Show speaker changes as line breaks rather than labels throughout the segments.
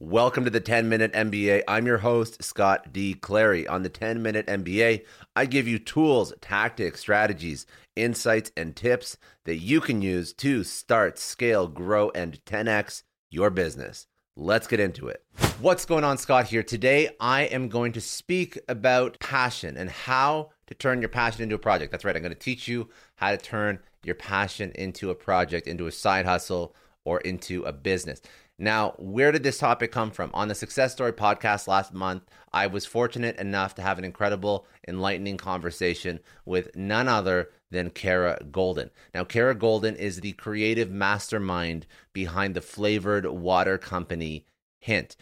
Welcome to the 10 Minute MBA. I'm your host, Scott D. Clary. On the 10 Minute MBA, I give you tools, tactics, strategies, insights, and tips that you can use to start, scale, grow, and 10x your business. Let's get into it. What's going on, Scott here? Today, I am going to speak about passion and how to turn your passion into a project. That's right, I'm going to teach you how to turn your passion into a project, into a side hustle, or into a business. Now, where did this topic come from? On the Success Story podcast last month, I was fortunate enough to have an incredible, enlightening conversation with none other than Kara Goldin. Now, Kara Goldin is the creative mastermind behind the flavored water company Hint.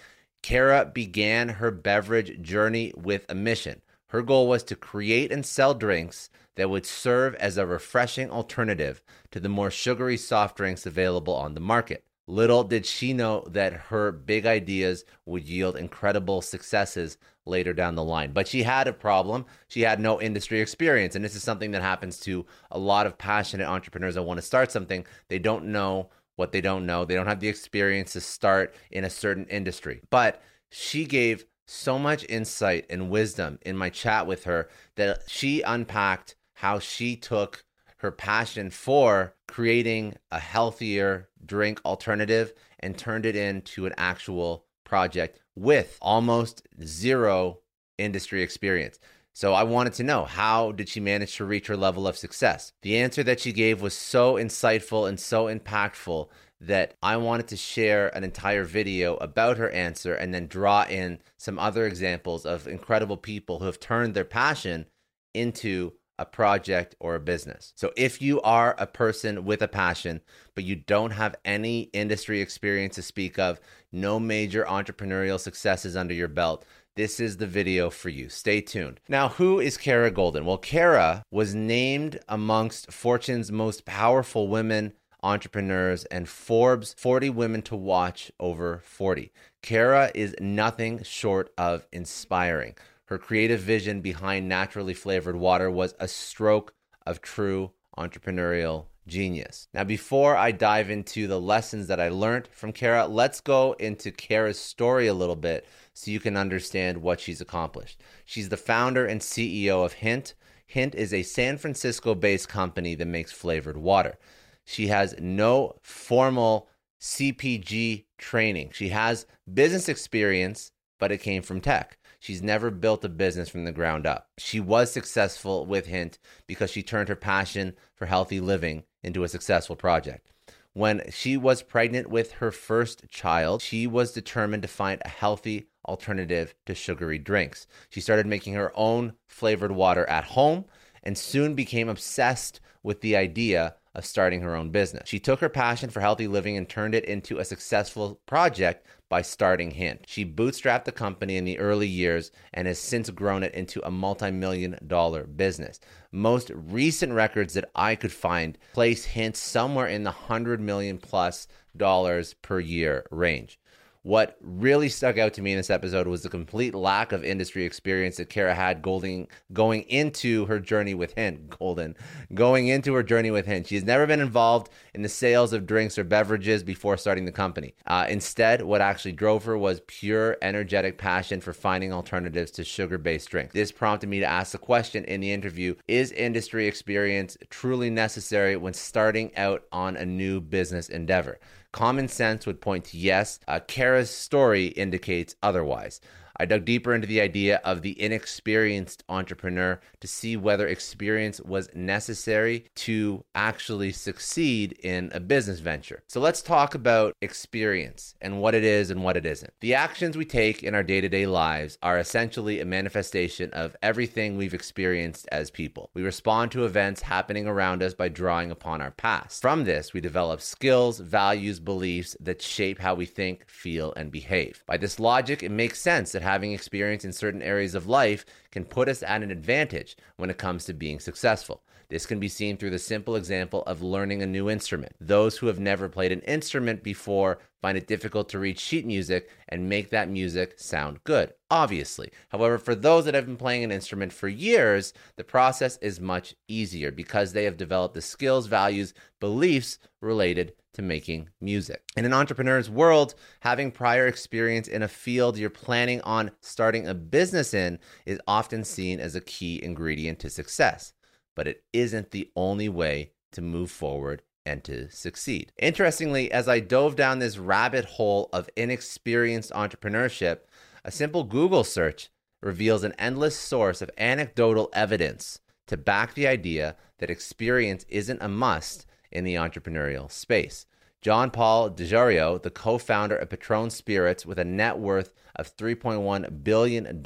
Kara began her beverage journey with a mission. Her goal was to create and sell drinks that would serve as a refreshing alternative to the more sugary soft drinks available on the market. Little did she know that her big ideas would yield incredible successes later down the line. But she had a problem. She had no industry experience. And this is something that happens to a lot of passionate entrepreneurs that want to start something. They don't know what they don't know, they don't have the experience to start in a certain industry. But she gave so much insight and wisdom in my chat with her that she unpacked how she took her passion for creating a healthier drink alternative and turned it into an actual project with almost zero industry experience. So I wanted to know how did she manage to reach her level of success? The answer that she gave was so insightful and so impactful that I wanted to share an entire video about her answer and then draw in some other examples of incredible people who have turned their passion into a project or a business. So if you are a person with a passion, but you don't have any industry experience to speak of, no major entrepreneurial successes under your belt, this is the video for you. Stay tuned. Now, who is Kara Goldin? Well, Kara was named amongst Fortune's most powerful women entrepreneurs and Forbes 40 women to watch over 40. Kara is nothing short of inspiring. Her creative vision behind naturally flavored water was a stroke of true entrepreneurial genius. Now, before I dive into the lessons that I learned from Kara, let's go into Kara's story a little bit so you can understand what she's accomplished. She's the founder and CEO of Hint. Hint is a San Francisco based company that makes flavored water. She has no formal CPG training. She has business experience, but it came from tech. She's never built a business from the ground up. She was successful with Hint because she turned her passion for healthy living into a successful project. When she was pregnant with her first child, she was determined to find a healthy alternative to sugary drinks. She started making her own flavored water at home and soon became obsessed with the idea of starting her own business. She took her passion for healthy living and turned it into a successful project by starting Hint. She bootstrapped the company in the early years and has since grown it into a multi million dollar business. Most recent records that I could find place Hint somewhere in the 100 million plus dollars per year range. What really stuck out to me in this episode was the complete lack of industry experience that Kara had going, going into her journey with Hint. Goldin, going into her journey with Hint. She's never been involved in the sales of drinks or beverages before starting the company. Uh, instead, what actually drove her was pure energetic passion for finding alternatives to sugar based drinks. This prompted me to ask the question in the interview Is industry experience truly necessary when starting out on a new business endeavor? Common sense would point to yes. Uh, Kara's story indicates otherwise. I dug deeper into the idea of the inexperienced entrepreneur to see whether experience was necessary to actually succeed in a business venture. So let's talk about experience and what it is and what it isn't. The actions we take in our day to day lives are essentially a manifestation of everything we've experienced as people. We respond to events happening around us by drawing upon our past. From this, we develop skills, values, beliefs that shape how we think, feel, and behave. By this logic, it makes sense that having experience in certain areas of life can put us at an advantage when it comes to being successful. This can be seen through the simple example of learning a new instrument. Those who have never played an instrument before find it difficult to read sheet music and make that music sound good, obviously. However, for those that have been playing an instrument for years, the process is much easier because they have developed the skills, values, beliefs related to making music. In an entrepreneur's world, having prior experience in a field you're planning on starting a business in is often seen as a key ingredient to success, but it isn't the only way to move forward and to succeed. Interestingly, as I dove down this rabbit hole of inexperienced entrepreneurship, a simple Google search reveals an endless source of anecdotal evidence to back the idea that experience isn't a must in the entrepreneurial space. John Paul DeJoria, the co founder of Patron Spirits with a net worth of $3.1 billion,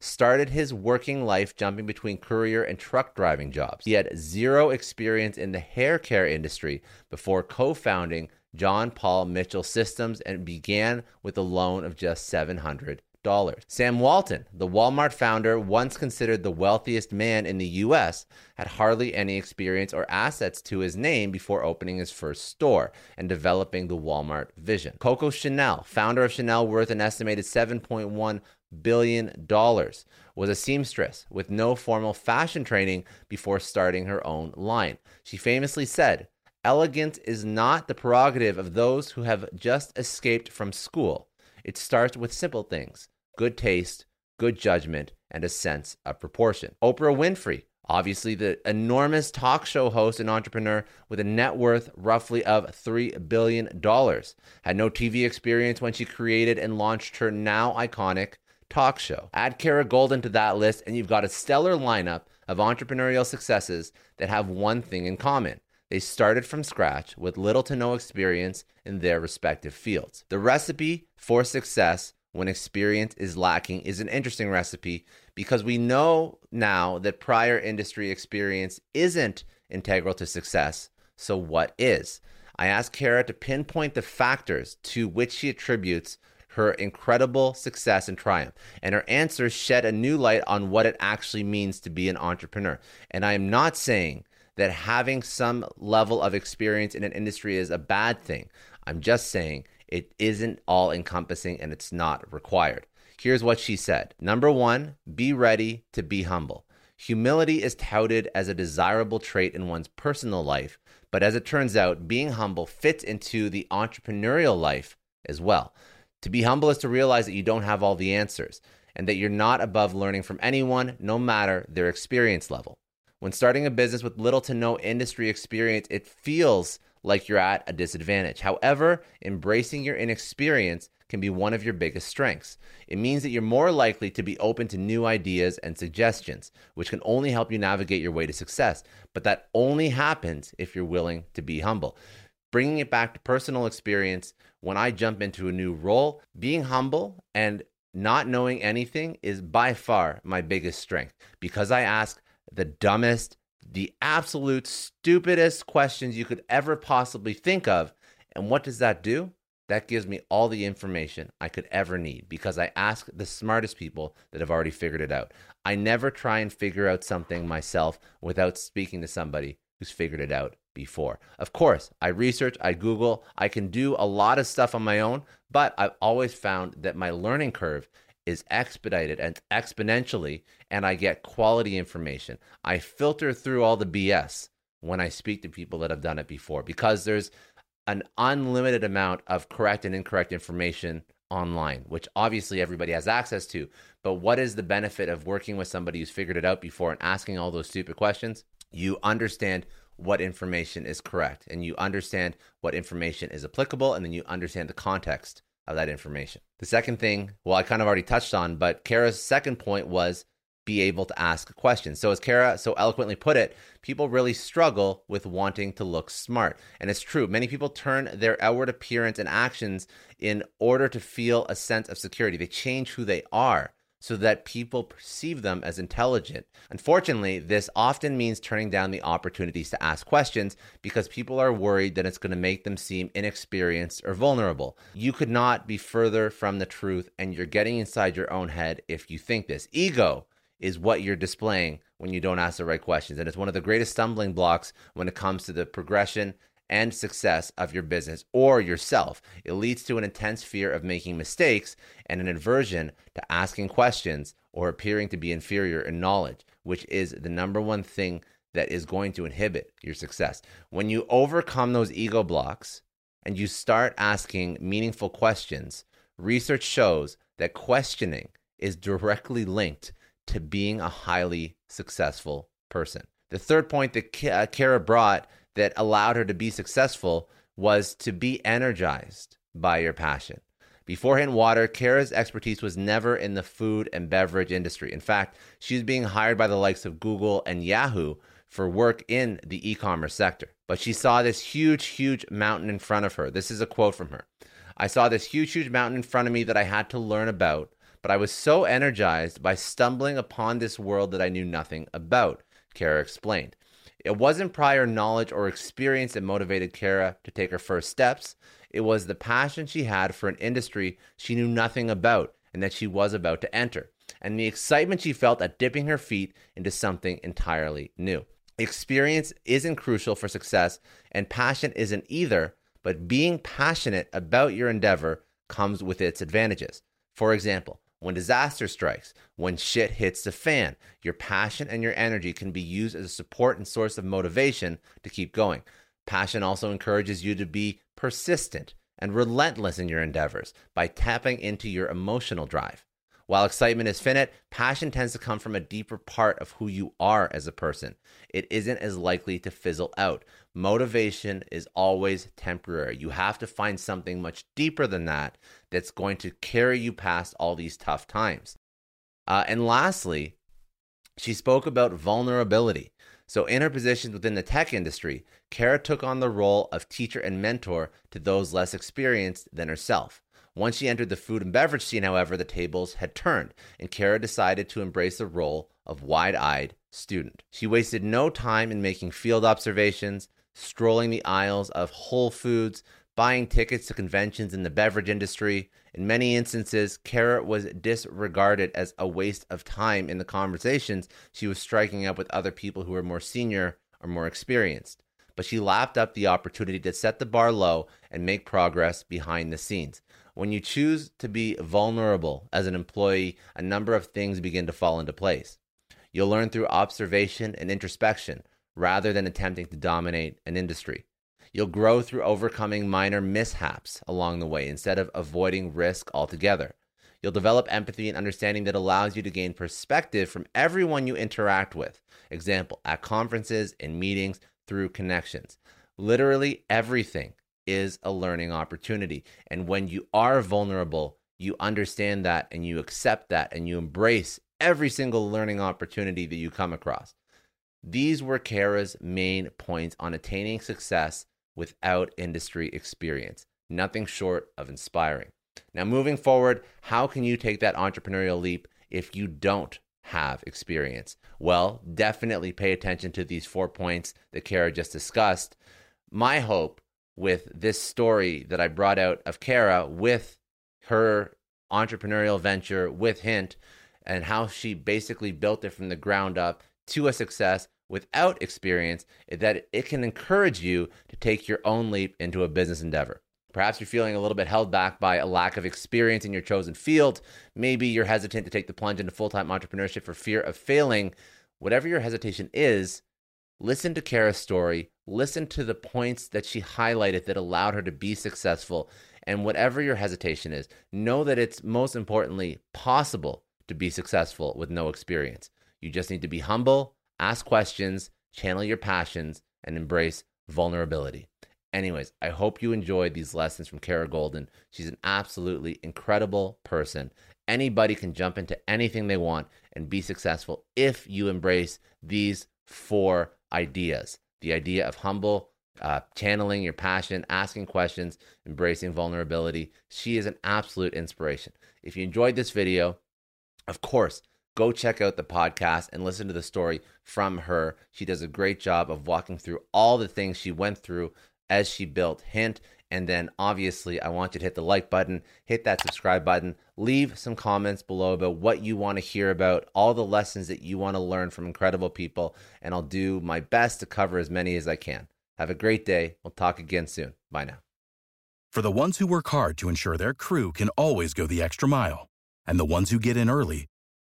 started his working life jumping between courier and truck driving jobs. He had zero experience in the hair care industry before co founding John Paul Mitchell Systems and began with a loan of just 700 Sam Walton, the Walmart founder, once considered the wealthiest man in the US, had hardly any experience or assets to his name before opening his first store and developing the Walmart vision. Coco Chanel, founder of Chanel, worth an estimated $7.1 billion, was a seamstress with no formal fashion training before starting her own line. She famously said, Elegance is not the prerogative of those who have just escaped from school. It starts with simple things good taste, good judgment, and a sense of proportion. Oprah Winfrey, obviously the enormous talk show host and entrepreneur with a net worth roughly of $3 billion, had no TV experience when she created and launched her now iconic talk show. Add Kara Goldin to that list, and you've got a stellar lineup of entrepreneurial successes that have one thing in common. They started from scratch with little to no experience in their respective fields. The recipe for success when experience is lacking is an interesting recipe because we know now that prior industry experience isn't integral to success. So, what is? I asked Kara to pinpoint the factors to which she attributes her incredible success and triumph. And her answers shed a new light on what it actually means to be an entrepreneur. And I am not saying that having some level of experience in an industry is a bad thing. I'm just saying it isn't all encompassing and it's not required. Here's what she said Number one, be ready to be humble. Humility is touted as a desirable trait in one's personal life, but as it turns out, being humble fits into the entrepreneurial life as well. To be humble is to realize that you don't have all the answers and that you're not above learning from anyone, no matter their experience level. When starting a business with little to no industry experience, it feels like you're at a disadvantage. However, embracing your inexperience can be one of your biggest strengths. It means that you're more likely to be open to new ideas and suggestions, which can only help you navigate your way to success. But that only happens if you're willing to be humble. Bringing it back to personal experience, when I jump into a new role, being humble and not knowing anything is by far my biggest strength because I ask the dumbest, the absolute stupidest questions you could ever possibly think of. And what does that do? That gives me all the information I could ever need because I ask the smartest people that have already figured it out. I never try and figure out something myself without speaking to somebody who's figured it out before. Of course, I research, I Google, I can do a lot of stuff on my own, but I've always found that my learning curve is expedited and exponentially, and I get quality information. I filter through all the BS when I speak to people that have done it before because there's an unlimited amount of correct and incorrect information online, which obviously everybody has access to. But what is the benefit of working with somebody who's figured it out before and asking all those stupid questions? You understand what information is correct and you understand what information is applicable and then you understand the context of that information. The second thing, well, I kind of already touched on, but Kara's second point was be able to ask questions. So, as Kara so eloquently put it, people really struggle with wanting to look smart. And it's true. Many people turn their outward appearance and actions in order to feel a sense of security. They change who they are so that people perceive them as intelligent. Unfortunately, this often means turning down the opportunities to ask questions because people are worried that it's going to make them seem inexperienced or vulnerable. You could not be further from the truth, and you're getting inside your own head if you think this. Ego is what you're displaying when you don't ask the right questions. And it's one of the greatest stumbling blocks when it comes to the progression and success of your business or yourself. It leads to an intense fear of making mistakes and an aversion to asking questions or appearing to be inferior in knowledge, which is the number one thing that is going to inhibit your success. When you overcome those ego blocks and you start asking meaningful questions, research shows that questioning is directly linked to being a highly successful person. The third point that Kara brought that allowed her to be successful was to be energized by your passion. Before Hint Water, Kara's expertise was never in the food and beverage industry. In fact, she was being hired by the likes of Google and Yahoo for work in the e commerce sector. But she saw this huge, huge mountain in front of her. This is a quote from her I saw this huge, huge mountain in front of me that I had to learn about, but I was so energized by stumbling upon this world that I knew nothing about, Kara explained. It wasn't prior knowledge or experience that motivated Kara to take her first steps. It was the passion she had for an industry she knew nothing about and that she was about to enter, and the excitement she felt at dipping her feet into something entirely new. Experience isn't crucial for success, and passion isn't either, but being passionate about your endeavor comes with its advantages. For example, when disaster strikes, when shit hits the fan, your passion and your energy can be used as a support and source of motivation to keep going. Passion also encourages you to be persistent and relentless in your endeavors by tapping into your emotional drive. While excitement is finite, passion tends to come from a deeper part of who you are as a person. It isn't as likely to fizzle out. Motivation is always temporary. You have to find something much deeper than that that's going to carry you past all these tough times. Uh, and lastly, she spoke about vulnerability. So, in her positions within the tech industry, Kara took on the role of teacher and mentor to those less experienced than herself. Once she entered the food and beverage scene, however, the tables had turned, and Kara decided to embrace the role of wide eyed student. She wasted no time in making field observations, strolling the aisles of Whole Foods, buying tickets to conventions in the beverage industry. In many instances, Kara was disregarded as a waste of time in the conversations she was striking up with other people who were more senior or more experienced. But she lapped up the opportunity to set the bar low and make progress behind the scenes. When you choose to be vulnerable as an employee, a number of things begin to fall into place. You'll learn through observation and introspection rather than attempting to dominate an industry. You'll grow through overcoming minor mishaps along the way instead of avoiding risk altogether. You'll develop empathy and understanding that allows you to gain perspective from everyone you interact with. Example, at conferences, in meetings, through connections. Literally everything is a learning opportunity. And when you are vulnerable, you understand that and you accept that and you embrace every single learning opportunity that you come across. These were Kara's main points on attaining success without industry experience. Nothing short of inspiring. Now, moving forward, how can you take that entrepreneurial leap if you don't have experience? Well, definitely pay attention to these four points that Kara just discussed. My hope with this story that I brought out of Kara with her entrepreneurial venture with Hint and how she basically built it from the ground up to a success without experience, that it can encourage you to take your own leap into a business endeavor. Perhaps you're feeling a little bit held back by a lack of experience in your chosen field. Maybe you're hesitant to take the plunge into full time entrepreneurship for fear of failing. Whatever your hesitation is, listen to Kara's story, listen to the points that she highlighted that allowed her to be successful. And whatever your hesitation is, know that it's most importantly possible to be successful with no experience. You just need to be humble, ask questions, channel your passions, and embrace vulnerability. Anyways, I hope you enjoyed these lessons from Kara Goldin. She's an absolutely incredible person. Anybody can jump into anything they want and be successful if you embrace these four ideas the idea of humble, uh, channeling your passion, asking questions, embracing vulnerability. She is an absolute inspiration. If you enjoyed this video, of course, go check out the podcast and listen to the story from her. She does a great job of walking through all the things she went through as she built Hint. And then obviously, I want you to hit the like button, hit that subscribe button, leave some comments below about what you want to hear about, all the lessons that you want to learn from incredible people. And I'll do my best to cover as many as I can. Have a great day. We'll talk again soon. Bye now.
For the ones who work hard to ensure their crew can always go the extra mile, and the ones who get in early